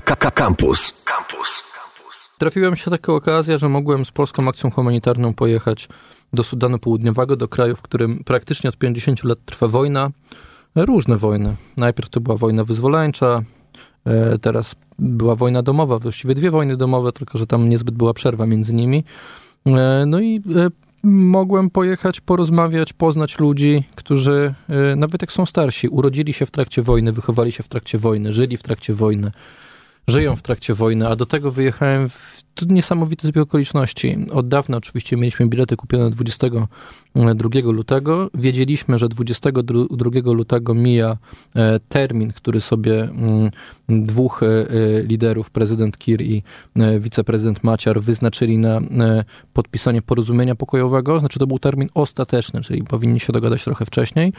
Campus. Campus. Trafiła mi się taka okazja, że mogłem z polską akcją humanitarną pojechać do Sudanu Południowego, do kraju, w którym praktycznie od 50 lat trwa wojna. Różne wojny. Najpierw to była wojna wyzwoleńcza, e, teraz była wojna domowa, właściwie dwie wojny domowe, tylko że tam niezbyt była przerwa między nimi. E, no i e, mogłem pojechać, porozmawiać, poznać ludzi, którzy nawet jak są starsi, urodzili się w trakcie wojny, wychowali się w trakcie wojny, żyli w trakcie wojny żyją w trakcie wojny, a do tego wyjechałem w to niesamowity zbieg okoliczności. Od dawna oczywiście mieliśmy bilety kupione 22 lutego. Wiedzieliśmy, że 22 lutego mija e, termin, który sobie mm, dwóch e, e, liderów, prezydent Kir i wiceprezydent Maciar, wyznaczyli na podpisanie porozumienia pokojowego. Znaczy to był termin ostateczny, czyli powinni się dogadać trochę wcześniej.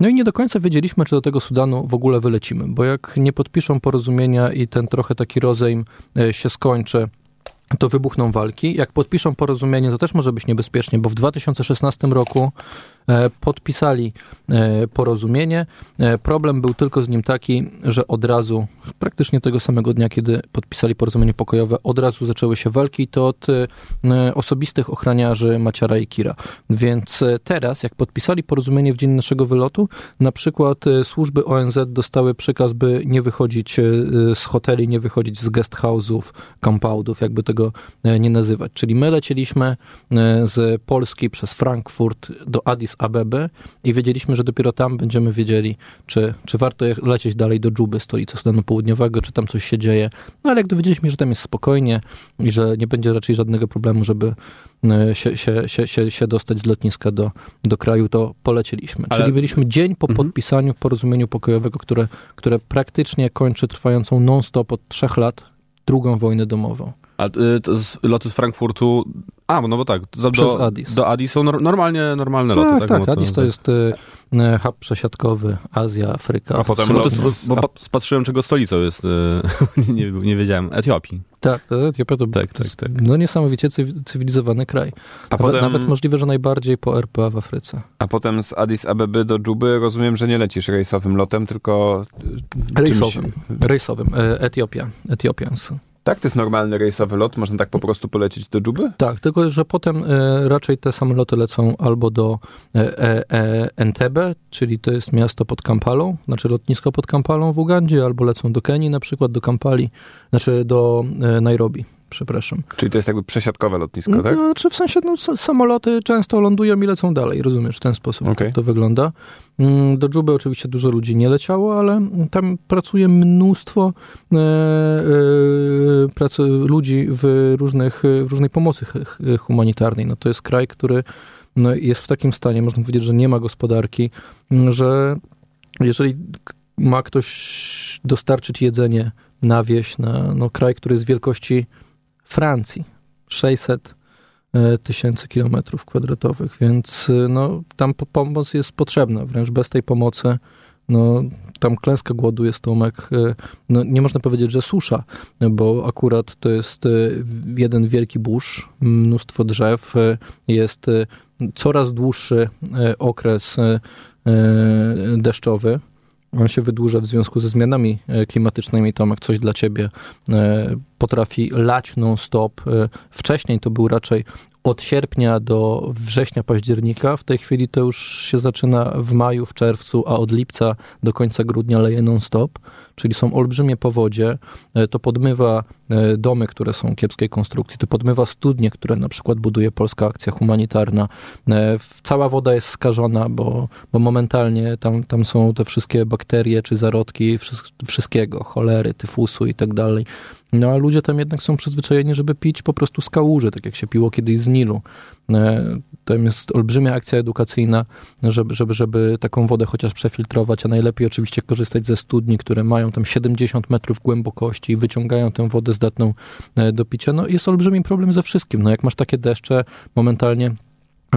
No i nie do końca wiedzieliśmy, czy do tego Sudanu w ogóle wylecimy, bo jak nie podpiszą porozumienia i ten trochę taki rozejm się skończy, to wybuchną walki. Jak podpiszą porozumienie, to też może być niebezpiecznie, bo w 2016 roku podpisali e, porozumienie. E, problem był tylko z nim taki, że od razu, praktycznie tego samego dnia, kiedy podpisali porozumienie pokojowe, od razu zaczęły się walki, to od osobistych ochraniarzy Maciara i Kira. Więc teraz, jak podpisali porozumienie w dzień naszego wylotu, na przykład służby ONZ dostały przykaz, by nie wychodzić z hoteli, nie wychodzić z guest house'ów, compoundów, jakby tego nie nazywać. Czyli my lecieliśmy z Polski przez Frankfurt do Addis ABB i wiedzieliśmy, że dopiero tam będziemy wiedzieli, czy, czy warto lecieć dalej do Dżuby, stolicy Sudanu Południowego, czy tam coś się dzieje. No ale jak dowiedzieliśmy, że tam jest spokojnie i że nie będzie raczej żadnego problemu, żeby e, się, się, się, się, się dostać z lotniska do, do kraju, to polecieliśmy. Ale... Czyli byliśmy dzień po mhm. podpisaniu porozumieniu pokojowego, które, które praktycznie kończy trwającą non-stop od trzech lat drugą wojnę domową. A y, to z, loty z Frankfurtu. A, no bo tak. Do, Przez Addis. Do Addis są normalnie, normalne loty. Tak, tak. tak Addis to jest y, y, hub przesiadkowy Azja, Afryka. A potem loty, bo, bo spatrzyłem, czego stolicą jest. nie, nie wiedziałem. Etiopii. Tak, to Etiopia to, tak, to tak, tak. no niesamowicie cywilizowany kraj. A nawet, potem, nawet możliwe, że najbardziej po RPA w Afryce. A potem z Addis Abeby do Dżuby rozumiem, że nie lecisz rejsowym lotem, tylko... Rejsowym. Czymś... Rejsowym. E, Etiopia. Etiopia. Tak, to jest normalny rejsowy lot, można tak po prostu polecieć do Dżuby? Tak, tylko że potem e, raczej te samoloty lecą albo do e, e, e Entebbe, czyli to jest miasto pod Kampalą, znaczy lotnisko pod Kampalą w Ugandzie, albo lecą do Kenii na przykład, do Kampali, znaczy do e, Nairobi przepraszam. Czyli to jest jakby przesiadkowe lotnisko, tak? No, czy w sensie no, samoloty często lądują i lecą dalej, rozumiesz, w ten sposób okay. to wygląda. Mm, do Dżuby oczywiście dużo ludzi nie leciało, ale tam pracuje mnóstwo e, e, pracy, ludzi w, różnych, w różnej pomocy humanitarnej. No, to jest kraj, który no, jest w takim stanie, można powiedzieć, że nie ma gospodarki, że jeżeli ma ktoś dostarczyć jedzenie na wieś, na no, kraj, który jest wielkości Francji 600 e, tysięcy kilometrów kwadratowych, więc e, no, tam pomoc jest potrzebna. Wręcz bez tej pomocy no, tam klęska głodu jest Tomek, e, no, nie można powiedzieć, że susza, bo akurat to jest jeden wielki burz, mnóstwo drzew, jest coraz dłuższy okres deszczowy, on się wydłuża w związku ze zmianami e, klimatycznymi. Tomek, coś dla ciebie e, potrafi lać non-stop. E, wcześniej to był raczej od sierpnia do września, października. W tej chwili to już się zaczyna w maju, w czerwcu, a od lipca do końca grudnia leje non-stop czyli są olbrzymie powodzie, e, to podmywa e, domy, które są kiepskiej konstrukcji, to podmywa studnie, które na przykład buduje Polska Akcja Humanitarna. E, cała woda jest skażona, bo, bo momentalnie tam, tam są te wszystkie bakterie czy zarodki wszystkiego, cholery, tyfusu i tak dalej. No a ludzie tam jednak są przyzwyczajeni, żeby pić po prostu z kałuży, tak jak się piło kiedyś z Nilu. E, tam jest olbrzymia akcja edukacyjna, żeby, żeby, żeby taką wodę chociaż przefiltrować, a najlepiej oczywiście korzystać ze studni, które mają tam 70 metrów głębokości i wyciągają tę wodę zdatną e, do picia. No jest olbrzymi problem ze wszystkim. No jak masz takie deszcze, momentalnie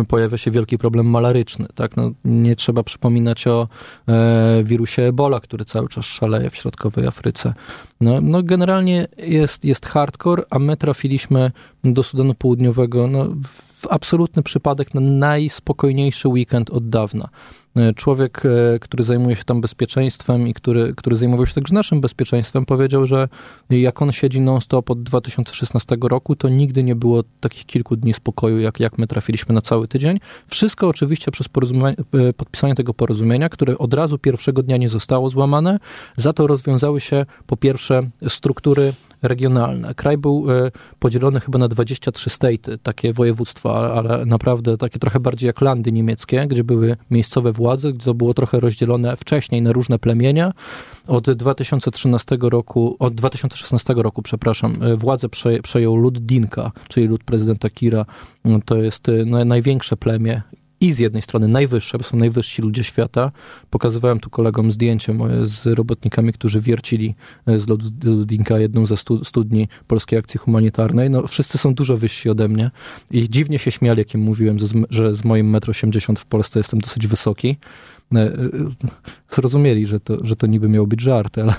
pojawia się wielki problem malaryczny. Tak? No, nie trzeba przypominać o e, wirusie Ebola, który cały czas szaleje w środkowej Afryce. No, no generalnie jest, jest hardcore, a my trafiliśmy do Sudanu Południowego no, absolutny przypadek na najspokojniejszy weekend od dawna. E, człowiek, e, który zajmuje się tam bezpieczeństwem i który, który zajmował się także naszym bezpieczeństwem, powiedział, że jak on siedzi non-stop od 2016 roku, to nigdy nie było takich kilku dni spokoju, jak, jak my trafiliśmy na cały tydzień. Wszystko oczywiście przez e, podpisanie tego porozumienia, które od razu pierwszego dnia nie zostało złamane. Za to rozwiązały się po pierwsze struktury regionalne. Kraj był podzielony chyba na 23 staty, takie województwa, ale naprawdę takie trochę bardziej jak landy niemieckie, gdzie były miejscowe władze władzy, to było trochę rozdzielone wcześniej na różne plemienia. Od 2013 roku, od 2016 roku, przepraszam, e, władzę przejął lud Dinka, czyli lud prezydenta Kira. To jest e, największe plemię i z jednej strony najwyższe, bo są najwyżsi ludzie świata. Pokazywałem tu kolegom zdjęcie moje z robotnikami, którzy wiercili e, z Ludinka jedną ze studni Polskiej Akcji Humanitarnej. No, wszyscy są dużo wyżsi ode mnie i dziwnie się śmiali, jak im mówiłem, że z moim 1,80 m w Polsce jestem dosyć wysoki. E, e, zrozumieli, że to, że to niby miał być żart, ale,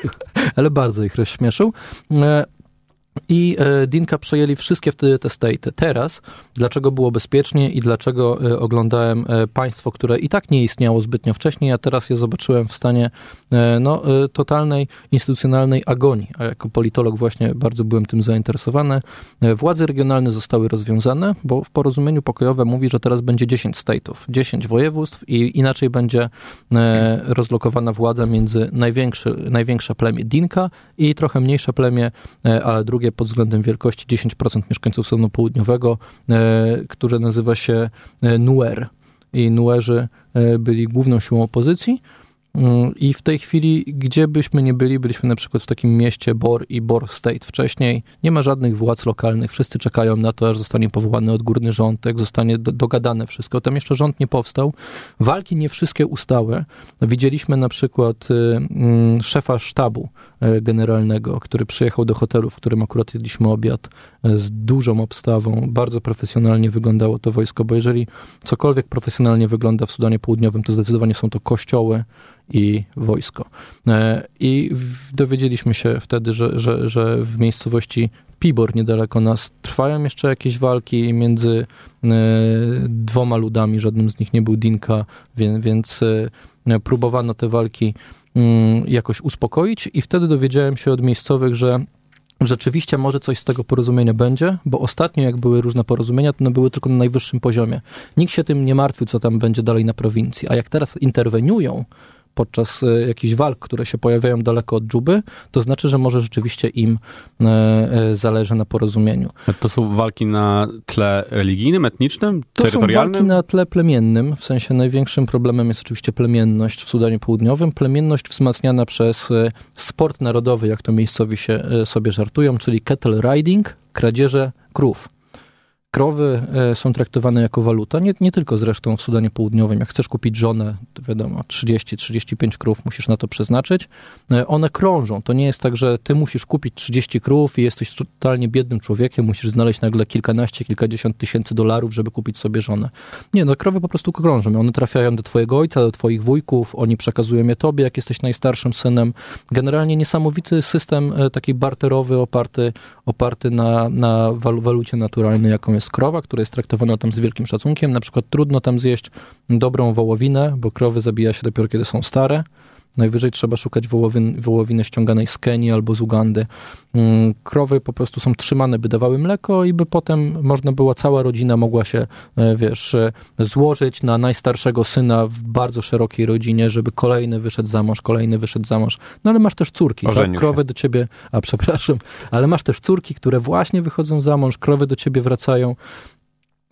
ale bardzo ich rozśmieszył. I e, Dinka przejęli wszystkie wtedy te staty. Teraz, dlaczego było bezpiecznie i dlaczego e, oglądałem e, państwo, które i tak nie istniało zbytnio wcześniej, a teraz je zobaczyłem w stanie no, totalnej instytucjonalnej agonii. A jako politolog właśnie bardzo byłem tym zainteresowany. Władze regionalne zostały rozwiązane, bo w porozumieniu pokojowym mówi, że teraz będzie 10 statów, 10 województw i inaczej będzie rozlokowana władza między największe plemię Dinka i trochę mniejsze plemię, ale drugie pod względem wielkości 10% mieszkańców Sudanu Południowego, e, które nazywa się e, Nuer. I Nuerzy e, byli główną siłą opozycji. Mm, I w tej chwili, gdzie byśmy nie byli, byliśmy na przykład w takim mieście Bor i Bor State wcześniej, nie ma żadnych władz lokalnych, wszyscy czekają na to, aż zostanie powołany odgórny rząd, jak zostanie do, dogadane wszystko. Tam jeszcze rząd nie powstał. Walki nie wszystkie ustały. Widzieliśmy na przykład y, y, szefa sztabu y, generalnego, który przyjechał do hotelu, w którym akurat jedliśmy obiad y, z dużą obstawą. Bardzo profesjonalnie wyglądało to wojsko, bo jeżeli cokolwiek profesjonalnie wygląda w Sudanie Południowym, to zdecydowanie są to kościoły, i wojsko. E, I dowiedzieliśmy się wtedy, że, że, że w miejscowości Pibor niedaleko nas trwają jeszcze jakieś walki między e, dwoma ludami, żadnym z nich nie był Dinka, więc e, próbowano te walki mm, jakoś uspokoić i wtedy dowiedziałem się od miejscowych, że rzeczywiście może coś z tego porozumienia będzie, bo ostatnio jak były różne porozumienia, to one były tylko na najwyższym poziomie. Nikt się tym nie martwił, co tam będzie dalej na prowincji, a jak teraz interweniują, podczas e, jakichś walk, które się pojawiają daleko od Dżuby, to znaczy, że może rzeczywiście im e, e, zależy na porozumieniu. To są walki na tle religijnym, etnicznym, to terytorialnym? To są walki na tle plemiennym, w sensie największym problemem jest oczywiście plemienność w Sudanie Południowym. Plemienność wzmacniana przez sport narodowy, jak to miejscowi się sobie żartują, czyli cattle riding, kradzieże krów. Krowy e, są traktowane jako waluta, nie, nie tylko zresztą w Sudanie Południowym. Jak chcesz kupić żonę, to wiadomo, 30-35 krów musisz na to przeznaczyć. E, one krążą. To nie jest tak, że ty musisz kupić 30 krów i jesteś totalnie biednym człowiekiem, musisz znaleźć nagle kilkanaście, kilkadziesiąt tysięcy dolarów, żeby kupić sobie żonę. Nie, no krowy po prostu krążą. One trafiają do twojego ojca, do twoich wujków, oni przekazują je tobie, jak jesteś najstarszym synem. Generalnie niesamowity system e, taki barterowy, oparty, oparty na, na walucie naturalnej, jaką jest jest krowa, która jest traktowana tam z wielkim szacunkiem. Na przykład trudno tam zjeść dobrą wołowinę, bo krowy zabija się dopiero kiedy są stare. Najwyżej trzeba szukać wołowin, wołowiny ściąganej z Kenii albo z Ugandy. Mm, krowy po prostu są trzymane, by dawały mleko i by potem można była, cała rodzina mogła się, e, wiesz, e, złożyć na najstarszego syna w bardzo szerokiej rodzinie, żeby kolejny wyszedł za mąż, kolejny wyszedł za mąż. No ale masz też córki, tak? Krowy do ciebie, a przepraszam, ale masz też córki, które właśnie wychodzą za mąż, krowy do ciebie wracają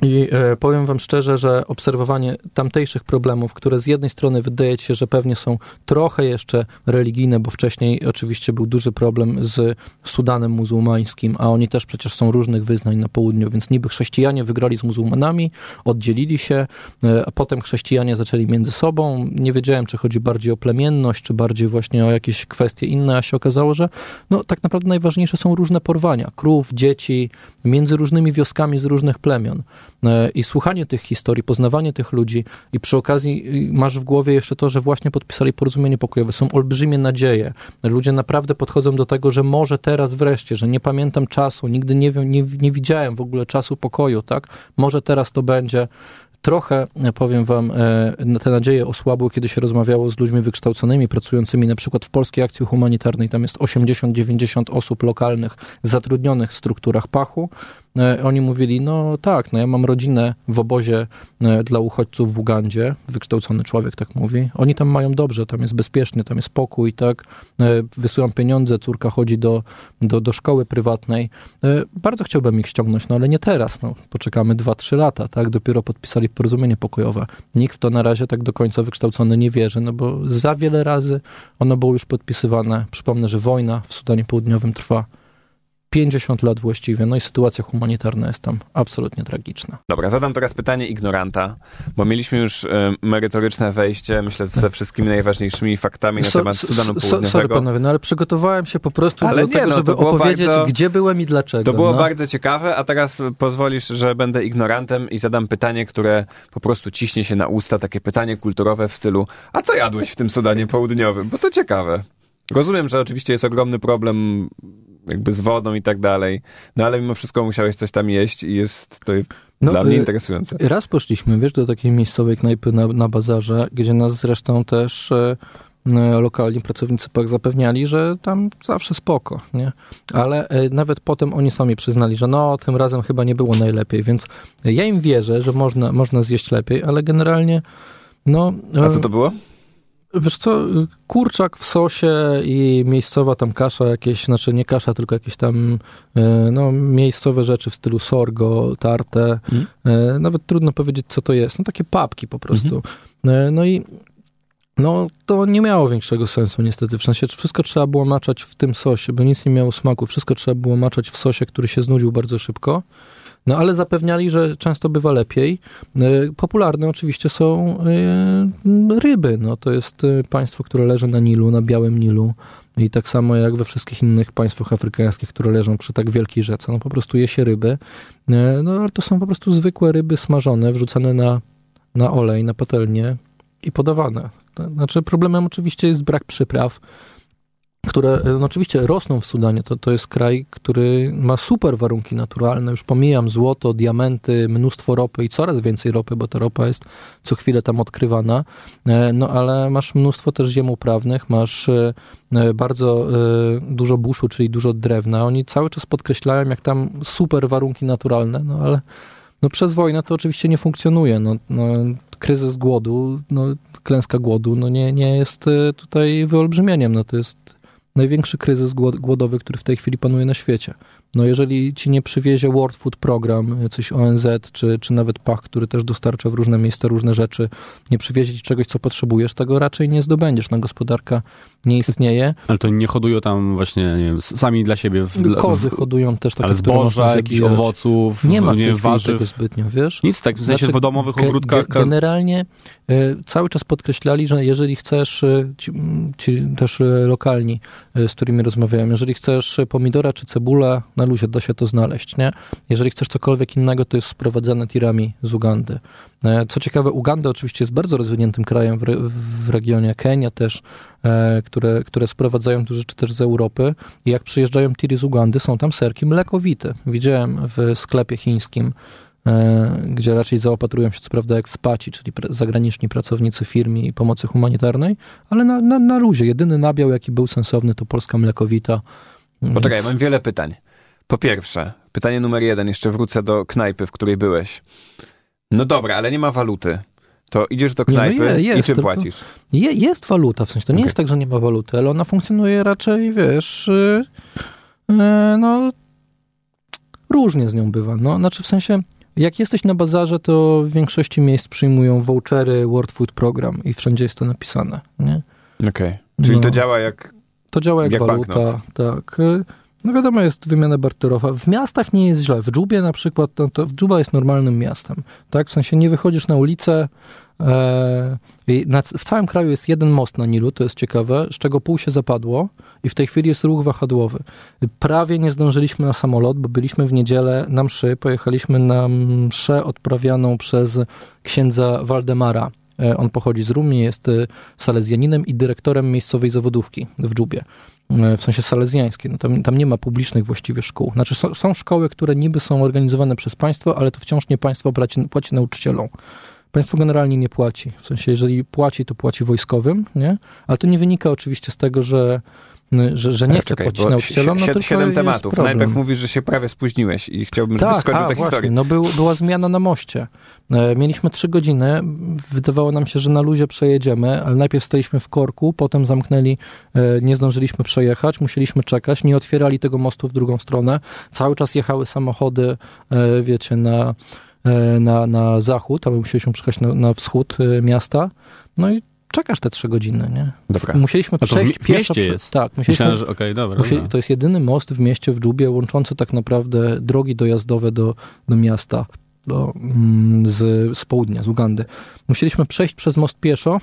i e, powiem Wam szczerze, że obserwowanie tamtejszych problemów, które z jednej strony wydaje się, że pewnie są trochę jeszcze religijne, bo wcześniej oczywiście był duży problem z Sudanem muzułmańskim, a oni też przecież są różnych wyznań na południu, więc niby chrześcijanie wygrali z muzułmanami, oddzielili się, e, a potem chrześcijanie zaczęli między sobą. Nie wiedziałem, czy chodzi bardziej o plemienność, czy bardziej właśnie o jakieś kwestie inne, a się okazało, że no, tak naprawdę najważniejsze są różne porwania krów, dzieci, między różnymi wioskami z różnych plemion. E, i słuchanie tych historii, poznawanie tych ludzi i przy okazji y, masz w głowie jeszcze to, że właśnie podpisali porozumienie pokojowe. Są olbrzymie nadzieje. Ludzie naprawdę podchodzą do tego, że może teraz wreszcie, że nie pamiętam czasu, nigdy nie wiem, nie, nie widziałem w ogóle czasu pokoju, tak? Może teraz to będzie. Trochę, e, powiem wam, e, te nadzieje osłabły, kiedy się rozmawiało z ludźmi wykształconymi, pracującymi na przykład w Polskiej Akcji Humanitarnej. Tam jest 80-90 osób lokalnych zatrudnionych w strukturach pachu. E, oni mówili, no tak, no ja mam rodzinę w obozie dla uchodźców w Ugandzie, wykształcony człowiek tak mówi. Oni tam mają dobrze, tam jest bezpiecznie, tam jest pokój, tak. Wysyłam pieniądze, córka chodzi do, do, do szkoły prywatnej. Bardzo chciałbym ich ściągnąć, no ale nie teraz, no poczekamy 2-3 lata, tak. Dopiero podpisali porozumienie pokojowe. Nikt w to na razie tak do końca wykształcony nie wierzy, no bo za wiele razy ono było już podpisywane. Przypomnę, że wojna w Sudanie Południowym trwa 50 lat właściwie, no i sytuacja humanitarna jest tam absolutnie tragiczna. Dobra, zadam teraz pytanie ignoranta, bo mieliśmy już y, merytoryczne wejście, myślę, ze wszystkimi najważniejszymi faktami na so, temat Sudanu Południowego. Sorry panowie, no ale przygotowałem się po prostu ale do nie, tego, no, żeby opowiedzieć, bardzo, gdzie byłem i dlaczego. To było no. bardzo ciekawe, a teraz pozwolisz, że będę ignorantem i zadam pytanie, które po prostu ciśnie się na usta, takie pytanie kulturowe w stylu, a co jadłeś w tym Sudanie Południowym? Bo to ciekawe. Rozumiem, że oczywiście jest ogromny problem jakby z wodą i tak dalej. No ale mimo wszystko musiałeś coś tam jeść i jest to no, dla mnie y, interesujące. Raz poszliśmy, wiesz, do takiej miejscowej knajpy na, na bazarze, gdzie nas zresztą też e, lokalni pracownicy PAK zapewniali, że tam zawsze spoko, nie? Ale nawet potem oni sami przyznali, że no, tym razem chyba nie było najlepiej, więc ja im wierzę, że można, można zjeść lepiej, ale generalnie no... A co to było? Wiesz co, kurczak w sosie i miejscowa tam kasza jakieś, znaczy nie kasza, tylko jakieś tam e, no, miejscowe rzeczy w stylu sorgo, tarte. Mm. Nawet trudno powiedzieć, co to jest. No takie papki po prostu. Mm -hmm. No i no to nie miało większego sensu niestety. W sensie wszystko trzeba było maczać w tym sosie, bo nic nie miało smaku. Wszystko trzeba było maczać w sosie, który się znudził bardzo szybko. No ale zapewniali, że często bywa lepiej. E, popularne oczywiście są e, ryby. No, to jest e, państwo, które leży na Nilu, na Białym Nilu. I tak samo jak we wszystkich innych państwach afrykańskich, które leżą przy tak wielkiej rzece. No po prostu je się ryby. No ale to są po prostu zwykłe ryby smażone, wrzucane na, na olej, na patelnię i podawane. Znaczy problemem oczywiście jest brak przypraw które no oczywiście rosną w Sudanie. To, to jest kraj, który ma super warunki naturalne. Już pomijam złoto, diamenty, mnóstwo ropy i coraz więcej ropy, bo ta ropa jest co chwilę tam odkrywana. E, no ale masz mnóstwo też ziem uprawnych, masz e, e, bardzo dużo buszu, czyli dużo drewna. Oni cały czas podkreślają, jak tam super warunki naturalne, no ale no przez wojnę to oczywiście nie funkcjonuje. No, no, kryzys głodu, no, klęska głodu, no nie, nie jest tutaj wyolbrzymieniem. No, to jest największy kryzys głodowy, który w tej chwili panuje na świecie. No jeżeli ci nie przywiezie World Food Program, coś ONZ, czy, czy nawet PAC, który też dostarcza w różne miejsca różne rzeczy, nie przywiezie ci czegoś, co potrzebujesz, tego raczej nie zdobędziesz. No gospodarka nie istnieje. Ale to nie hodują tam właśnie, nie wiem, sami dla siebie. W, Kozy hodują też takie, Ale zboża, jakichś owoców, nie ma w nie, warzyw. tego zbytnio, wiesz? Nic, tak w sensie znaczy, w domowych ogródkach. Ge generalnie y, cały czas podkreślali, że jeżeli chcesz, y, ci, ci też y, lokalni, z którymi rozmawiałem, jeżeli chcesz pomidora czy cebulę, na luzie da się to znaleźć, nie? Jeżeli chcesz cokolwiek innego, to jest sprowadzane tirami z Ugandy. Co ciekawe, Uganda oczywiście jest bardzo rozwiniętym krajem w, w regionie, Kenia też, E, które, które sprowadzają tu rzeczy też z Europy. I jak przyjeżdżają tiry z Ugandy, są tam serki mlekowite. Widziałem w sklepie chińskim, e, gdzie raczej zaopatrują się co prawda ekspaci, czyli zagraniczni pracownicy firmy i pomocy humanitarnej, ale na, na, na luzie. Jedyny nabiał, jaki był sensowny, to polska mlekowita. Poczekaj, Więc... mam wiele pytań. Po pierwsze, pytanie numer jeden, jeszcze wrócę do knajpy, w której byłeś. No dobra, ale nie ma waluty to idziesz do knajpy nie, no je, jest, i czym płacisz? Je, jest waluta, w sensie to nie okay. jest tak, że nie ma waluty, ale ona funkcjonuje raczej, wiesz, yy, no różnie z nią bywa. No, znaczy w sensie, jak jesteś na bazarze, to w większości miejsc przyjmują vouchery World Food Program i wszędzie jest to napisane, nie? Okej, okay. czyli no, to działa jak To działa jak, jak waluta, banknot. tak. No wiadomo, jest wymiana barterowa. W miastach nie jest źle. W Dżubie na przykład, no to Dżuba jest normalnym miastem. Tak? W sensie nie wychodzisz na ulicę, w całym kraju jest jeden most na Nilu, to jest ciekawe, z czego pół się zapadło i w tej chwili jest ruch wahadłowy. Prawie nie zdążyliśmy na samolot, bo byliśmy w niedzielę na mszy, pojechaliśmy na mszę odprawianą przez księdza Waldemara. E, On pochodzi z Rumii, jest e, salezjaninem i dyrektorem miejscowej zawodówki w Dżubie. E, W sensie salezjańskiej. No tam, tam nie ma publicznych właściwie szkół. Znaczy są, są szkoły, które niby są organizowane przez państwo, ale to wciąż nie państwo płaci, płaci nauczycielom. Państwo generalnie nie płaci. W sensie, jeżeli płaci, to płaci wojskowym, nie? Ale to nie wynika oczywiście z tego, że, że, że nie chce Czekaj, płacić nauczycielom, no tylko Siedem tematów. problem. Najpierw mówisz, że się prawie spóźniłeś i chciałbym, żebyś Tak, skończył a, tę historię. no był, była zmiana na moście. E, Mieliśmy trzy godziny, wydawało nam się, że na luzie przejedziemy, ale najpierw staliśmy w korku, potem zamknęli, e, nie zdążyliśmy przejechać, musieliśmy czekać, nie otwierali tego mostu w drugą stronę. Cały czas jechały samochody, e, wiecie, na, na, na zachód, a my musieliśmy przyjechać na, na wschód e, miasta. No i czekasz te trzy godziny, nie? Dobra. Musieliśmy A przejść w pieszo. jest. Tak, musieliśmy, Myślałem, że okej, dobra. Musi, dobra. to jest jedyny most w mieście w Dżubie łączący tak naprawdę drogi dojazdowe do, do miasta do, mm, z, z południa, z Ugandy. Musieliśmy przejść przez most pieszo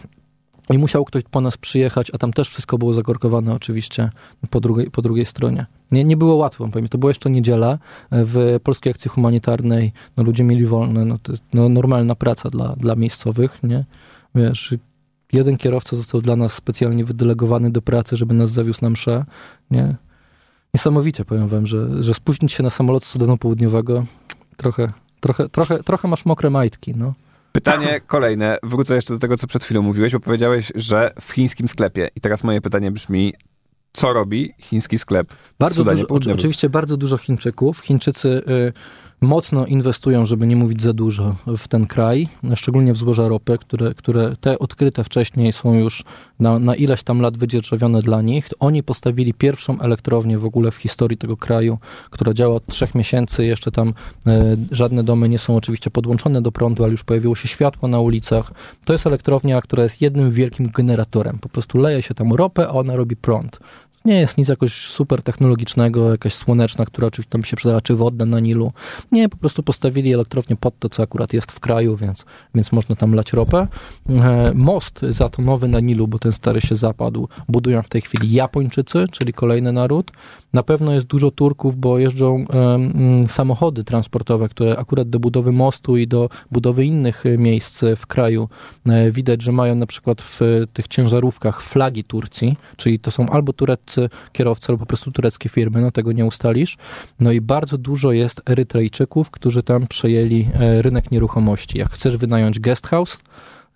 i musiał ktoś po nas przyjechać, a tam też wszystko było zakorkowane oczywiście po drugiej, po drugiej stronie. Nie, nie było łatwo, powiem. To była jeszcze niedziela. W Polskiej Akcji Humanitarnej no, ludzie mieli wolne. No, to jest no, normalna praca dla, dla miejscowych, nie? Wiesz, jeden kierowca został dla nas specjalnie wydelegowany do pracy, żeby nas zawiózł na mszę, nie? Niesamowicie powiem wam, że, że spóźnić się na samolot Sudanu Południowego trochę, trochę, trochę, trochę masz mokre majtki, no. Pytanie kolejne. Wrócę jeszcze do tego, co przed chwilą mówiłeś, bo powiedziałeś, że w chińskim sklepie. I teraz moje pytanie brzmi, co robi chiński sklep? Bardzo Sudanie dużo, Południowym. oczywiście bardzo dużo Chińczyków. Chińczycy y, mocno inwestują, żeby nie mówić za dużo w ten kraj, szczególnie w złoża ropy, które, które te odkryte wcześniej są już na, na ileś tam lat wydzierżawione dla nich. Oni postawili pierwszą elektrownię w ogóle w historii tego kraju, która działa od trzech miesięcy. Jeszcze tam y, żadne domy nie są oczywiście podłączone do prądu, ale już pojawiło się światło na ulicach. To jest elektrownia, która jest jednym wielkim generatorem. Po prostu leje się tam ropę, a ona robi prąd. Nie jest nic jakoś super technologicznego, jakaś słoneczna, która oczywiście tam się przydała, czy wodna na Nilu. Nie, po prostu postawili elektrownię pod to, co akurat jest w kraju, więc, więc można tam lać ropę. E, Most zatomowy na Nilu, bo ten stary się zapadł, budują w tej chwili Japończycy, czyli kolejny naród. Na pewno jest dużo Turków, bo jeżdżą mm, samochody transportowe, które akurat do budowy mostu i do budowy innych e, miejsc w kraju e, widać, że mają na przykład w tych ciężarówkach flagi Turcji, czyli to są albo tureccy kierowcy, albo po prostu tureckie firmy, no tego nie ustalisz. No i bardzo dużo jest Erytrejczyków, którzy tam przejęli e, rynek nieruchomości. Jak chcesz wynająć guest house,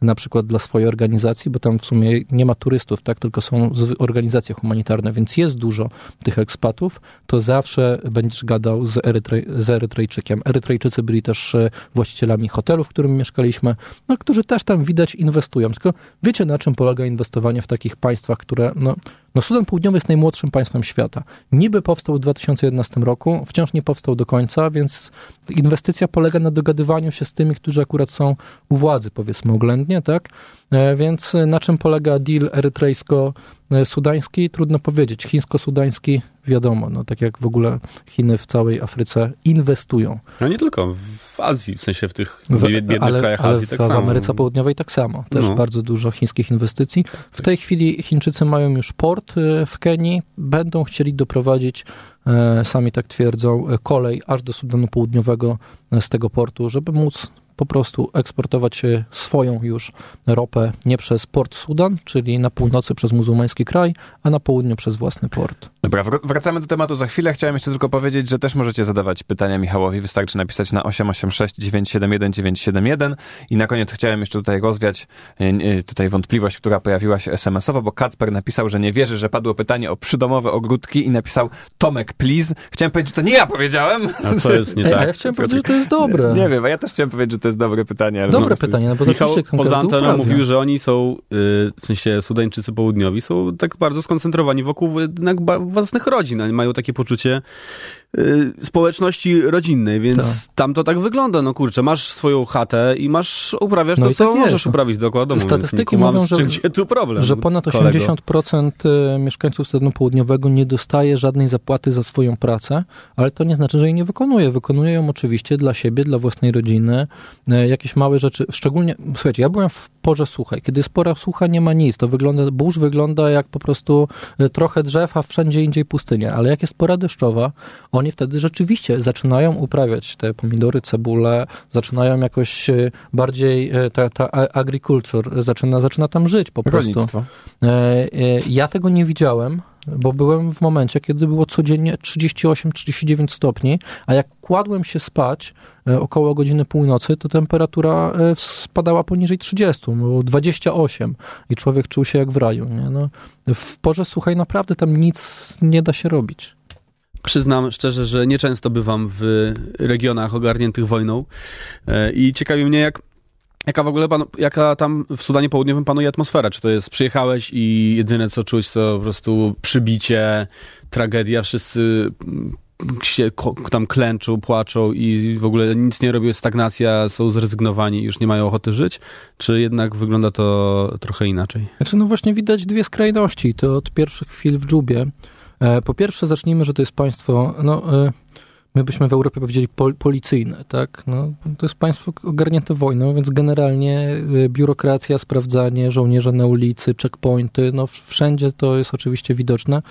na przykład dla swojej organizacji, bo tam w sumie nie ma turystów, tak, tylko są organizacje humanitarne, więc jest dużo tych ekspatów, to zawsze będziesz gadał z, Erytrej, z Erytrejczykiem. Erytrejczycy byli też e, właścicielami hotelu, w którym mieszkaliśmy, no, którzy też tam widać inwestują. Tylko wiecie, na czym polega inwestowanie w takich państwach, które, no, no Sudan Południowy jest najmłodszym państwem świata. Niby powstał w 2011 roku, wciąż nie powstał do końca, więc inwestycja polega na dogadywaniu się z tymi, którzy akurat są u władzy, powiedzmy oględnie, tak? E, Więc na czym polega deal erytrejsko-sudański? Trudno powiedzieć. Chińsko-sudański wiadomo, no tak jak w ogóle Chiny w całej Afryce inwestują. No nie tylko, w Azji, w sensie w tych W, biednych ale, krajach ale Azji w, tak w samo. Ameryce Południowej tak samo. Też No. bardzo dużo chińskich inwestycji. W tej chwili Chińczycy mają już port e, w Kenii. Będą chcieli doprowadzić, e, sami tak twierdzą, e, kolej aż do Sudanu Południowego e, z tego portu, żeby móc po prostu eksportować e, swoją już ropę nie przez port Sudan, czyli na północy przez muzułmański kraj, a na południu przez własny port. Dobra, wr- wracamy do tematu za chwilę. Chciałem jeszcze tylko powiedzieć, że też możecie zadawać pytania Michałowi. Wystarczy napisać na 886 971 971. I na koniec chciałem jeszcze tutaj rozwiać e, e, tutaj wątpliwość, która pojawiła się SMS-owo, bo Kacper napisał, że nie wierzy, że padło pytanie o przydomowe ogródki i napisał Tomek, please. Chciałem powiedzieć, że to nie ja powiedziałem. A co jest nie tak? a ja chciałem powiedzieć, że to jest dobre. Nie wiem, a ja też chciałem powiedzieć, że to jest dobre pytanie. Ale Dobre pytanie, no bo Michał poza anteną mówił, że oni są, y, w sensie Sudańczycy południowi, są tak bardzo skoncentrowani wokół własnych rodzin. Oni mają takie poczucie społeczności rodzinnej, więc tam to tak wygląda. No kurczę, masz swoją chatę i masz, uprawiasz No to, co tak jest. możesz uprawić dookoła domu. Statystyki mówią, że- gdzie tu problem. że ponad kolego. 80% y, mieszkańców Sudanu Południowego nie dostaje żadnej zapłaty za swoją pracę, ale to nie znaczy, że jej nie wykonuje. Wykonuje ją oczywiście dla siebie, dla własnej rodziny, e, jakieś małe rzeczy, szczególnie, słuchajcie, ja byłem w porze suchej. Kiedy jest pora sucha, nie ma nic. To wygląda, burz wygląda jak po prostu trochę drzew, a wszędzie indziej pustynia. Ale jak jest pora deszczowa, oni wtedy rzeczywiście zaczynają uprawiać te pomidory, cebule, zaczynają jakoś e, bardziej, ta, ta agriculture zaczyna, zaczyna tam żyć po prostu. Rolnictwo. Ja tego nie widziałem bo byłem w momencie, kiedy było codziennie 38-39 stopni, a jak kładłem się spać e, około godziny północy, to temperatura e, spadała poniżej 30, było 28 i człowiek czuł się jak w raju. Nie? No, w porze suchej naprawdę tam nic nie da się robić. Przyznam szczerze, że nieczęsto bywam w regionach ogarniętych wojną e, i ciekawi mnie, jak Jaka w ogóle, pan, jaka tam w Sudanie Południowym panuje atmosfera? Czy to jest, przyjechałeś i jedyne co czuć to po prostu przybicie, tragedia, wszyscy się tam klęczą, płaczą i w ogóle nic nie robią, stagnacja, są zrezygnowani, już nie mają ochoty żyć? Czy jednak wygląda to trochę inaczej? Znaczy, no właśnie widać dwie skrajności. To od pierwszych chwil w Dżubie. E, po pierwsze zacznijmy, że to jest państwo, no e, my byśmy w Europie powiedzieli pol, policyjne, tak? No, to jest państwo ogarnięte wojną, więc generalnie y, biurokracja, sprawdzanie, żołnierze na ulicy, checkpointy, no wszędzie to jest oczywiście widoczne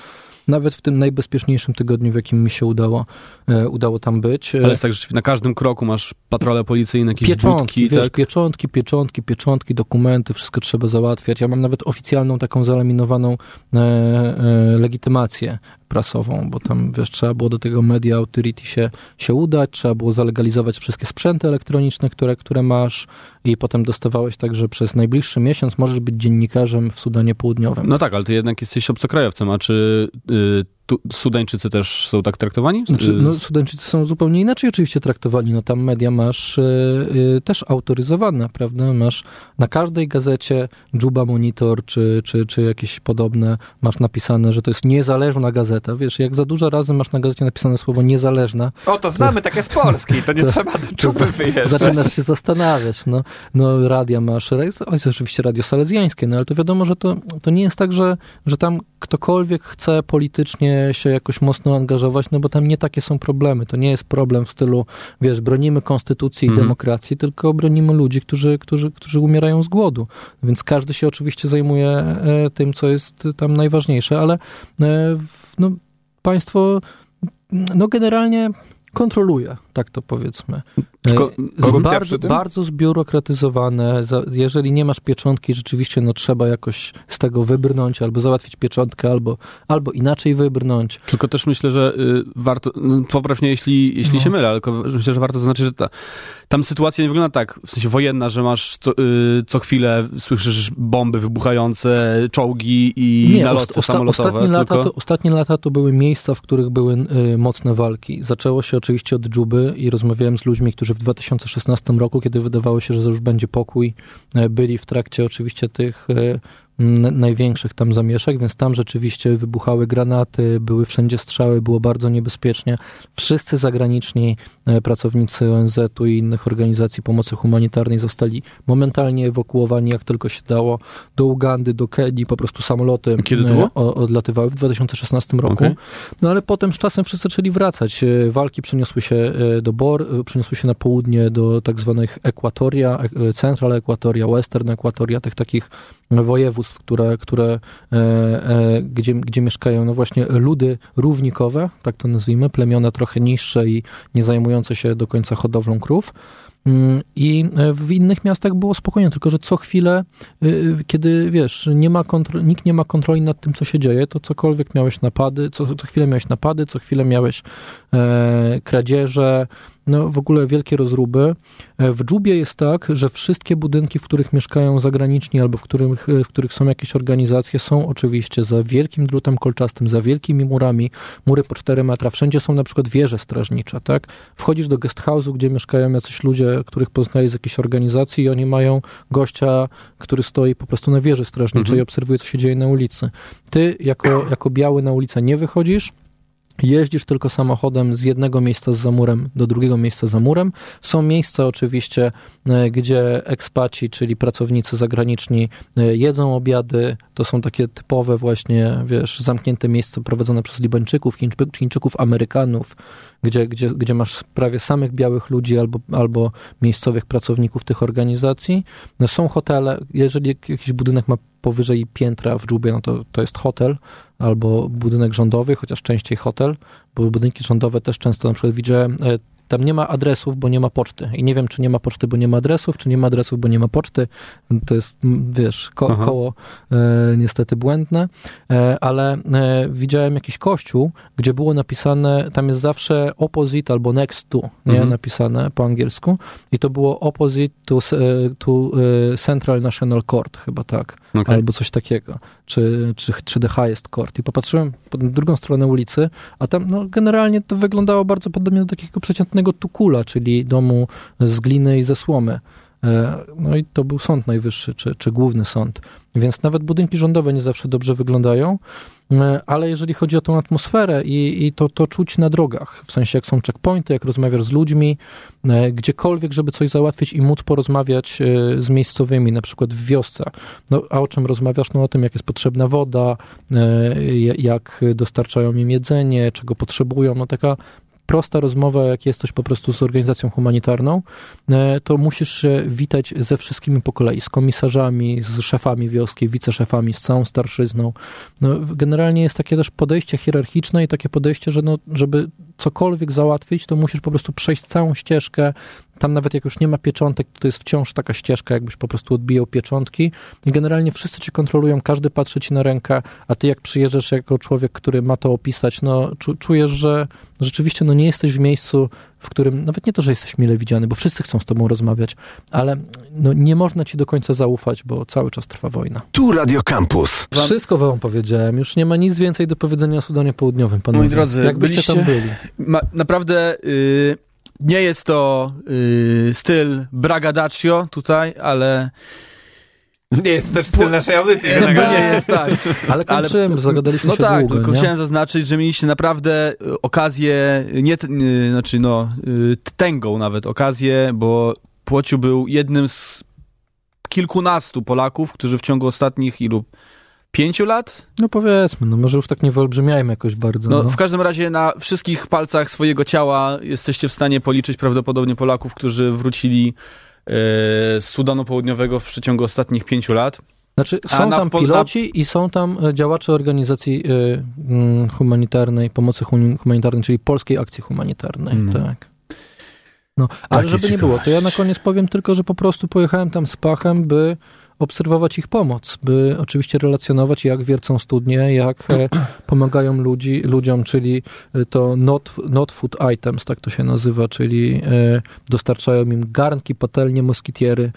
nawet w tym najbezpieczniejszym tygodniu, w jakim mi się udało, e, udało tam być. Ale jest tak, że na każdym kroku masz patrole policyjne, jakieś pieczątki, budki, wiesz, tak? pieczątki, pieczątki, pieczątki, dokumenty, wszystko trzeba załatwiać. Ja mam nawet oficjalną taką zalaminowaną e, e, legitymację prasową, bo tam, wiesz, trzeba było do tego Media Authority się, się udać, trzeba było zalegalizować wszystkie sprzęty elektroniczne, które, które masz i potem dostawałeś tak, że przez najbliższy miesiąc możesz być dziennikarzem w Sudanie Południowym. No tak, ale ty jednak jesteś obcokrajowcem, a czy y, tu, Sudańczycy też są tak traktowani? Znaczy, no, Sudańczycy są zupełnie inaczej oczywiście traktowani. No tam media masz y, y, też autoryzowane, prawda? Masz na każdej gazecie Juba Monitor czy, czy, czy jakieś podobne, masz napisane, że to jest niezależna gazeta. Wiesz, jak za dużo razy masz na gazecie napisane słowo niezależna... O, to znamy to, takie z Polski, to nie to, trzeba do Czuby wyjeżdżać. Zaczynasz się zastanawiać, no. No radia masz, jest oczywiście radio salezjańskie, no ale to wiadomo, że to, to nie jest tak, że, że tam ktokolwiek chce politycznie się jakoś mocno angażować, no bo tam nie takie są problemy. To nie jest problem w stylu, wiesz, bronimy konstytucji i mm. demokracji, tylko bronimy ludzi, którzy, którzy, którzy umierają z głodu. Więc każdy się oczywiście zajmuje e, tym, co jest tam najważniejsze, ale e, no, państwo no generalnie kontroluje, tak to powiedzmy. Ko, bardzo, bardzo zbiurokratyzowane. Jeżeli nie masz pieczątki, rzeczywiście no, trzeba jakoś z tego wybrnąć, albo załatwić pieczątkę, albo, albo inaczej wybrnąć. Tylko też myślę, że y, warto, no, poprawnie jeśli, jeśli no. się mylę, ale myślę, że warto zaznaczyć, że ta, tam sytuacja nie wygląda tak, w sensie wojenna, że masz co, y, co chwilę, słyszysz bomby wybuchające, czołgi i nie, naloty osta samolotowe. Ostatnie, tylko... lata to, ostatnie lata to były miejsca, w których były y, mocne walki. Zaczęło się oczywiście od Dżuby i rozmawiałem z ludźmi, którzy w 2016 roku, kiedy wydawało się, że już będzie pokój, e, byli w trakcie oczywiście tych e, największych tam zamieszek, więc tam rzeczywiście wybuchały granaty, były wszędzie strzały, było bardzo niebezpiecznie. Wszyscy zagraniczni e, pracownicy ONZ-u i innych organizacji pomocy humanitarnej zostali momentalnie ewakuowani, jak tylko się dało, do Ugandy, do Kenii, po prostu samoloty Kiedy to było? odlatywały w 2016 roku. Okay. No ale potem z czasem wszyscy zaczęli wracać. E, walki przeniosły się e, do Bor, przeniosły się na południe do tak zwanych Ekwatoria, Central Ekwatoria, Western Ekwatoria, tych takich województw, które, które, e, e, gdzie, gdzie mieszkają no właśnie ludy równikowe, tak to nazwijmy, plemiona trochę niższe i nie zajmujące się do końca hodowlą krów. Mm, I e, w innych miastach było spokojnie, tylko że co chwilę, kiedy wiesz, nie ma nikt nie ma kontroli nad tym, co się dzieje, to cokolwiek miałeś napady, co, co chwilę miałeś napady, co chwilę miałeś e, kradzieże, no, w ogóle wielkie rozruby. E, w Dżubie jest tak, że wszystkie budynki, w których mieszkają zagraniczni albo w których, e, w których są jakieś organizacje, są oczywiście za wielkim drutem kolczastym, za wielkimi murami, mury po 4 metra. Wszędzie są na przykład wieże strażnicze, tak? Wchodzisz do guest house'u, gdzie mieszkają jacyś ludzie, których poznali z jakiejś organizacji i oni mają gościa, który stoi po prostu na wieży strażniczej mhm. i obserwuje, co się dzieje na ulicy. Ty jako, jako biały na ulicę nie wychodzisz, Jeździsz tylko samochodem z jednego miejsca z zamurem do drugiego miejsca za murem. Są miejsca oczywiście, e, gdzie ekspaci, czyli pracownicy zagraniczni e, jedzą obiady. To są takie typowe właśnie, wiesz, zamknięte miejsca prowadzone przez Libańczyków, Chińczyków, Amerykanów, gdzie, gdzie, gdzie masz prawie samych białych ludzi albo, albo miejscowych pracowników tych organizacji. No, są hotele, jeżeli jakiś budynek ma powyżej piętra w Dżubie, no to, to jest hotel albo budynek rządowy, chociaż częściej hotel, bo budynki rządowe też często na przykład widziałem e, tam nie ma adresów, bo nie ma poczty. I nie wiem, czy nie ma poczty, bo nie ma adresów, czy nie ma adresów, bo nie ma poczty. To jest, wiesz, ko koło e, niestety błędne. E, ale e, widziałem jakiś kościół, gdzie było napisane, tam jest zawsze opposite albo next to, nie? Mhm. Napisane po angielsku. I to było opposite to, e, to e, Central National Court, chyba tak. Okay. Albo coś takiego. Czy, czy, czy The Highest Court. I popatrzyłem po drugą stronę ulicy, a tam no, generalnie to wyglądało bardzo podobnie do takiego przeciętnego tukula, czyli domu z gliny i ze słomy. E, no i to był Sąd Najwyższy, czy, czy Główny Sąd. Więc nawet budynki rządowe nie zawsze dobrze wyglądają, ale jeżeli chodzi o tą atmosferę i, i to, to czuć na drogach, w sensie jak są checkpointy, jak rozmawiasz z ludźmi, e, gdziekolwiek, żeby coś załatwić i móc porozmawiać z miejscowymi, na przykład w wiosce. No, a o czym rozmawiasz? No o tym, jak jest potrzebna woda, jak dostarczają im jedzenie, czego potrzebują. No taka prosta rozmowa, jak jesteś po prostu z organizacją humanitarną, e, to musisz się witać ze wszystkimi po kolei, z komisarzami, z szefami wioski, wiceszefami, z całą starszyzną. No, generalnie jest takie też podejście hierarchiczne i takie podejście, że no, żeby cokolwiek załatwić, to musisz po prostu przejść całą ścieżkę. Tam nawet jak już nie ma pieczątek, to jest wciąż taka ścieżka, jakbyś po prostu odbijał pieczątki. I generalnie wszyscy cię kontrolują, każdy patrzy ci na rękę, a ty jak przyjeżdżasz jako człowiek, który ma to opisać, no czujesz, że rzeczywiście no nie jesteś w miejscu, w którym, nawet nie to, że jesteś mile widziany, bo wszyscy chcą z tobą rozmawiać, ale no, nie można ci do końca zaufać, bo cały czas trwa wojna. Tu Radio Campus. Wszystko wam powiedziałem, już nie ma nic więcej do powiedzenia o Sudanie Południowym, panowie. Moi drodzy, Jakbyście byliście... tam byli. Ma, naprawdę... Yy nie jest to yy, styl bragadaccio tutaj, ale nie jest też styl naszej audycji. No nie jest, tak. Ale kończymy, ale, zagadaliśmy no się tak, długo, tylko nie? chciałem zaznaczyć, że mieliście naprawdę okazję, nie, nie znaczy no, y, tęgą nawet okazję, bo Płociu był jednym z kilkunastu Polaków, którzy w ciągu ostatnich ilu pięciu lat? No powiedzmy, no może już tak nie wyolbrzymiajmy jakoś bardzo. No, no, w każdym razie na wszystkich palcach swojego ciała jesteście w stanie policzyć prawdopodobnie Polaków, którzy wrócili z Sudanu Południowego w przeciągu ostatnich pięciu lat. Znaczy, są tam piloci i są tam e, działacze organizacji y, humanitarnej, pomocy humanitarnej, czyli Polskiej Akcji Humanitarnej, mm. tak. No, ale tak żeby nie było, to ja na koniec powiem tylko, że po prostu pojechałem tam z pachem, by obserwować ich pomoc, by oczywiście relacjonować, jak wiercą studnie, jak e, pomagają ludzi, ludziom, czyli e, to not, not food items, tak to się nazywa, czyli e, dostarczają im garnki, patelnie, moskitiery,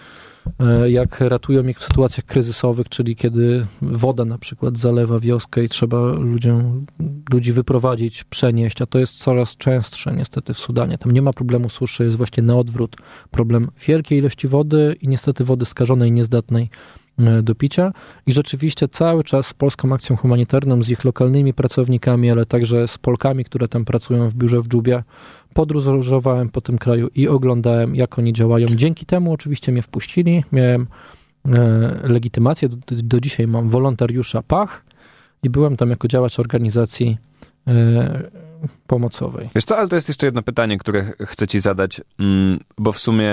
jak ratują ich w sytuacjach kryzysowych, czyli kiedy woda na przykład zalewa wioskę i trzeba ludziom, ludzi wyprowadzić, przenieść, a to jest coraz częstsze niestety w Sudanie. Tam nie ma problemu suszy, jest właśnie na odwrót problem wielkiej ilości wody i niestety wody skażonej, niezdatnej e, do picia i rzeczywiście cały czas z Polską Akcją Humanitarną, z ich lokalnymi pracownikami, ale także z Polkami, które tam pracują w biurze w Dżubie, podróżowałem po tym kraju i oglądałem, jak oni działają. Dzięki temu oczywiście mnie wpuścili. Miałem e, legitymację, do, do, dzisiaj mam wolontariusza PACH i byłem tam jako działacz organizacji e, pomocowej. Wiesz co, ale to jest jeszcze jedno pytanie, które chcę ci zadać, mm, bo w sumie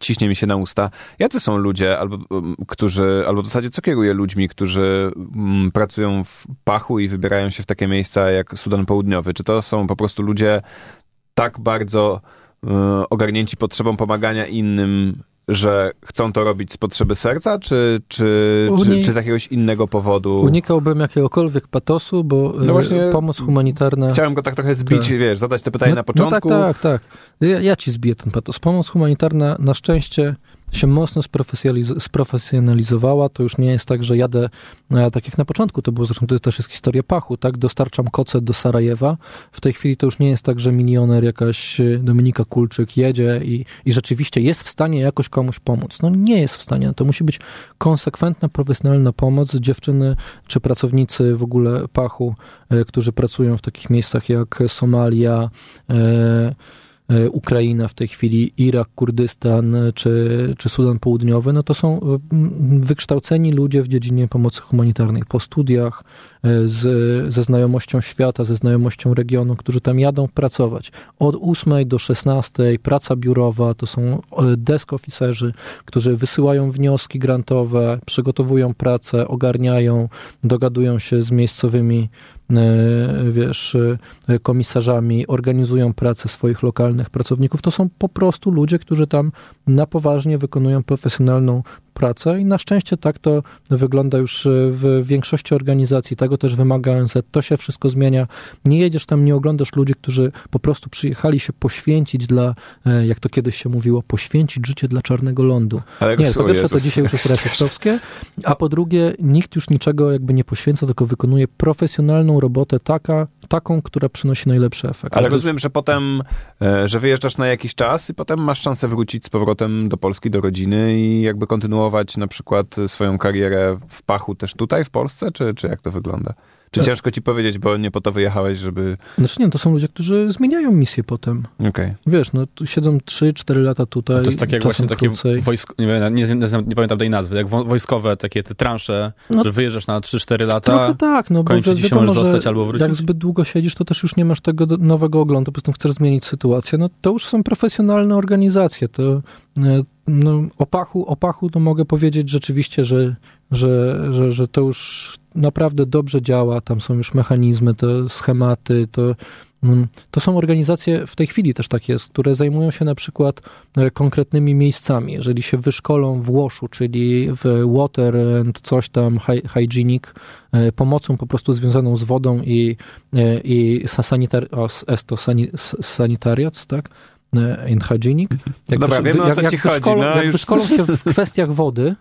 ciśnie mi się na usta. Jacy są ludzie, albo, mm, którzy, albo w zasadzie co kieruje ludźmi, którzy mm, pracują w pachu i wybierają się w takie miejsca jak Sudan Południowy? Czy to są po prostu ludzie tak bardzo y, ogarnięci potrzebą pomagania innym, że chcą to robić z potrzeby serca, czy, czy, czy, czy, z jakiegoś innego powodu? Unikałbym jakiegokolwiek patosu, bo no właśnie pomoc humanitarna... Chciałem go tak trochę zbić, tak. wiesz, zadać to pytanie no, na początku. No tak, tak, tak. Ja, ja ci zbiję ten patos. Pomoc humanitarna na szczęście się mocno sprofesjonalizowała. To już nie jest tak, że jadę, e, tak jak na początku to było, zresztą to też jest historia pachu, tak? Dostarczam koce do Sarajewa. W tej chwili to już nie jest tak, że milioner jakaś e, Dominika Kulczyk jedzie i, i rzeczywiście jest w stanie jakoś komuś pomóc. No nie jest w stanie. To musi być konsekwentna, profesjonalna pomoc. Dziewczyny czy pracownicy w ogóle pachu, e, którzy pracują w takich miejscach jak Somalia, E, Ukraina w tej chwili, Irak, Kurdystan czy, czy Sudan Południowy, no to są e, wykształceni ludzie w dziedzinie pomocy humanitarnej po studiach, e, z, ze znajomością świata, ze znajomością regionu, którzy tam jadą pracować. Od 8 do 16 praca biurowa to są desk oficerzy, którzy wysyłają wnioski grantowe, przygotowują pracę, ogarniają, dogadują się z miejscowymi E, wiesz, e, komisarzami, organizują pracę swoich lokalnych pracowników. To są po prostu ludzie, którzy tam na poważnie wykonują profesjonalną pracę i na szczęście tak to wygląda już e, w większości organizacji. Tego też wymaga ONZ. To się wszystko zmienia. Nie jedziesz tam, nie oglądasz ludzi, którzy po prostu przyjechali się poświęcić dla, e, jak to kiedyś się mówiło, poświęcić życie dla czarnego lądu. Ale nie, po pierwsze to dzisiaj już jest rasistowskie, a po drugie nikt już niczego jakby nie poświęca, tylko wykonuje profesjonalną robotę taka, taką, która przynosi najlepszy efekt. Ale rozumiem, że potem, e, że wyjeżdżasz na jakiś czas i potem masz szansę wrócić z powrotem do Polski, do rodziny i jakby kontynuować na przykład swoją karierę w pachu też tutaj w Polsce, czy, czy jak to wygląda? Czy tak. ciężko ci powiedzieć, bo nie po to wyjechałeś, żeby... Znaczy nie, to są ludzie, którzy zmieniają misję potem. Okay. Wiesz, no tu siedzą 3-4 lata tutaj, To jest tak jak właśnie takie wojsko... Nie, nie, nie, nie, pamiętam tej nazwy, jak wojskowe takie te transze, no, że wyjeżdżasz na 3-4 lata, Trochę tak, no bo ci się możesz zostać albo wrócić. jak zbyt długo siedzisz, to też już nie masz tego nowego oglądu, po prostu chcesz zmienić sytuację. No to już są profesjonalne organizacje, to e, no, o pachu, o pachu to mogę powiedzieć rzeczywiście, że, że, że, że to już naprawdę dobrze działa, tam są już mechanizmy, te schematy, to, mm, to są organizacje, w tej chwili też tak jest, które zajmują się na przykład e, konkretnymi miejscami. Jeżeli się wyszkolą w Łoszu, czyli w Water and coś tam, Hygienic, e, pomocą po prostu związaną z wodą i, e, i sanitar, o, esto, sanitariat, tak? and hygienic. Jak, Dobra, wiemy, jak, jak, wyszkolą, no, jak wyszkolą się w kwestiach wody,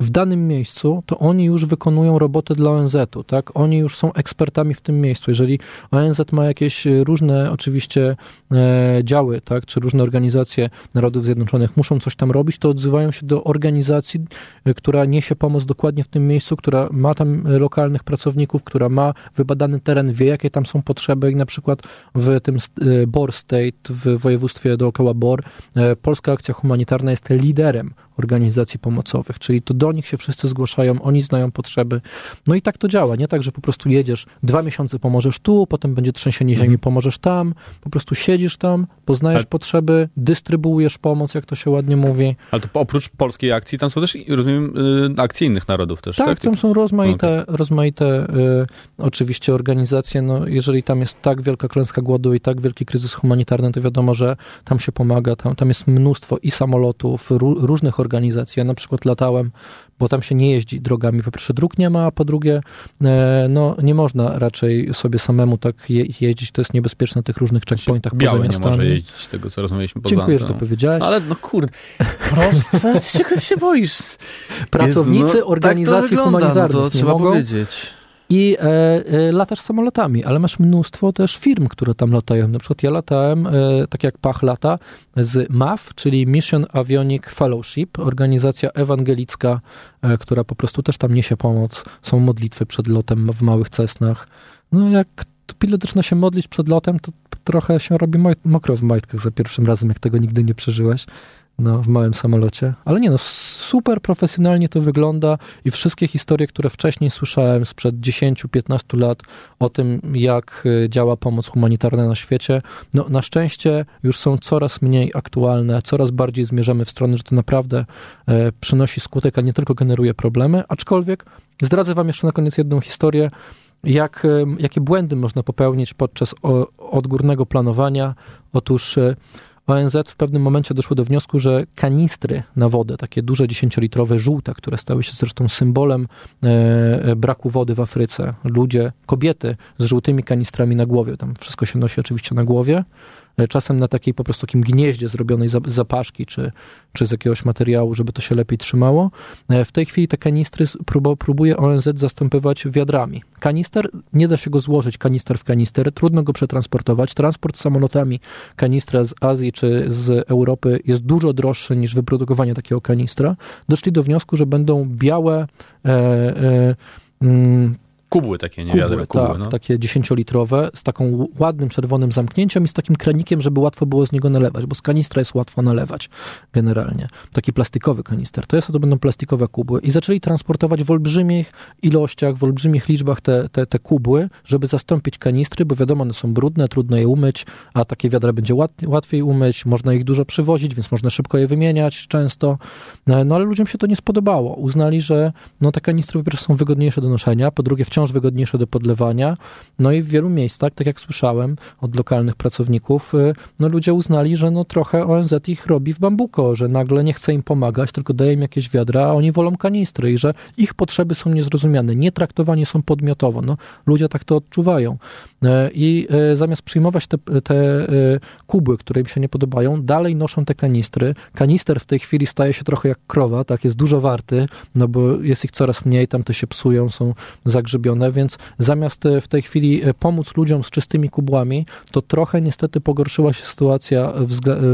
w danym miejscu, to oni już wykonują robotę dla ONZ-u, tak? Oni już są ekspertami w tym miejscu. Jeżeli ONZ ma jakieś różne oczywiście e, działy, tak? Czy różne organizacje Narodów Zjednoczonych muszą coś tam robić, to odzywają się do organizacji, e, która niesie pomoc dokładnie w tym miejscu, która ma tam lokalnych pracowników, która ma wybadany teren, wie jakie tam są potrzeby i na przykład w tym e, Bor State, w województwie dookoła Bor, e, Polska Akcja Humanitarna jest liderem organizacji pomocowych, czyli to do nich się wszyscy zgłaszają, oni znają potrzeby. No i tak to działa, nie tak, że po prostu jedziesz, dwa miesiące pomożesz tu, potem będzie trzęsienie ziemi, mhm. pomożesz tam, po prostu siedzisz tam, poznajesz Ale... potrzeby, dystrybuujesz pomoc, jak to się ładnie mówi. Ale to oprócz polskiej akcji, tam są też, rozumiem, y, akcje innych narodów też, tak? Tak, tam są rozmaite, okay. rozmaite y, oczywiście organizacje, no jeżeli tam jest tak wielka klęska głodu i tak wielki kryzys humanitarny, to wiadomo, że tam się pomaga, tam, tam jest mnóstwo i samolotów, różnych organizacji. Ja na przykład latałem, bo tam się nie jeździ drogami. Po pierwsze dróg nie ma, a po drugie e, no, nie można raczej sobie samemu tak je, jeździć. To jest niebezpieczne na tych różnych checkpointach Białe poza miastami. nie może jeździć, z tego co rozmawialiśmy poza Dziękuję, że to powiedziałeś. Ale no kurde, proszę, czego ty się boisz? Pracownicy Jezu, no, organizacji tak to wygląda, humanitarnych no to trzeba mogą. powiedzieć i e, e, latasz samolotami, ale masz mnóstwo też firm, które tam latają. Na przykład ja latałem, e, tak jak Pach lata, z MAF, czyli Mission Avionic Fellowship, organizacja ewangelicka, e, która po prostu też tam niesie pomoc. Są modlitwy przed lotem w małych cesnach. No jak pilot zaczyna się modlić przed lotem, to trochę się robi mokro w majtkach za pierwszym razem, jak tego nigdy nie przeżyłeś no, w małym samolocie. Ale nie no, super profesjonalnie to wygląda i wszystkie historie, które wcześniej słyszałem sprzed 10-15 lat o tym, jak y, działa pomoc humanitarna na świecie, no na szczęście już są coraz mniej aktualne, coraz bardziej zmierzamy w stronę, że to naprawdę e, przynosi skutek, a nie tylko generuje problemy, aczkolwiek zdradzę wam jeszcze na koniec jedną historię, jak, jakie błędy można popełnić podczas odgórnego planowania. Otóż e, ONZ w pewnym momencie doszło do wniosku, że kanistry na wodę, takie duże 10-litrowe żółte, które stały się zresztą symbolem e, e, braku wody w Afryce, ludzie, kobiety z żółtymi kanistrami na głowie, tam wszystko się nosi oczywiście na głowie, czasem na takiej po prostu takim gnieździe zrobionej zapaszki, czy, czy z jakiegoś materiału, żeby to się lepiej trzymało. W tej chwili te kanistry próbuje ONZ zastępować wiadrami. Kanister, nie da się go złożyć, kanister w kanister, trudno go przetransportować. Transport samolotami kanistra z Azji czy z Europy jest dużo droższy niż wyprodukowanie takiego kanistra. Doszli do wniosku, że będą białe e, e, mm, Kubły takie, nie kubły, kubły, tak, no. takie dziesięciolitrowe z taką ładnym czerwonym zamknięciem i z takim kranikiem, żeby łatwo było z niego nalewać, bo z kanistra jest łatwo nalewać generalnie. Taki plastikowy kanister. To jest, to będą plastikowe kubły. I zaczęli transportować w olbrzymich ilościach, w olbrzymich liczbach te, te, te kubły, żeby zastąpić kanistry, bo wiadomo, one są brudne, trudno je umyć, a takie wiadra będzie łat, łatwiej umyć, można ich dużo przywozić, więc można szybko je wymieniać często. No, no ale ludziom się to nie spodobało. Uznali, że no, te kanistry po pierwsze są wygodniejsze do noszenia, po drugie wciąż wciąż wygodniejsze do podlewania. No i w wielu miejscach, tak jak słyszałem od lokalnych pracowników, y, no ludzie uznali, że no trochę ONZ ich robi w bambuko, że nagle nie chce im pomagać, tylko daje im jakieś wiadra, a oni wolą kanistry i że ich potrzeby są niezrozumiane, nie traktowanie są podmiotowo. No, ludzie tak to odczuwają. Y, I y, zamiast przyjmować te, te kuby, które im się nie podobają, dalej noszą te kanistry. Kanister w tej chwili staje się trochę jak krowa, tak, jest dużo warty, no bo jest ich coraz mniej, tam te się psują, są zagrzebione więc zamiast e, w tej chwili e, pomóc ludziom z czystymi kubłami, to trochę niestety pogorszyła się sytuacja e,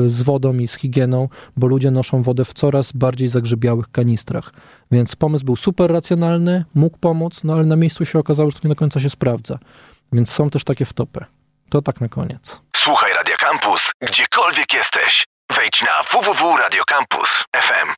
z wodą i z higieną, bo ludzie noszą wodę w coraz bardziej zagrzebiałych kanistrach. Więc pomysł był super racjonalny, mógł pomóc, no ale na miejscu się okazało, że to nie do końca się sprawdza. Więc są też takie wtopy. To tak na koniec. Słuchaj Radio Campus, gdziekolwiek jesteś. Wejdź na www.radiocampus.fm.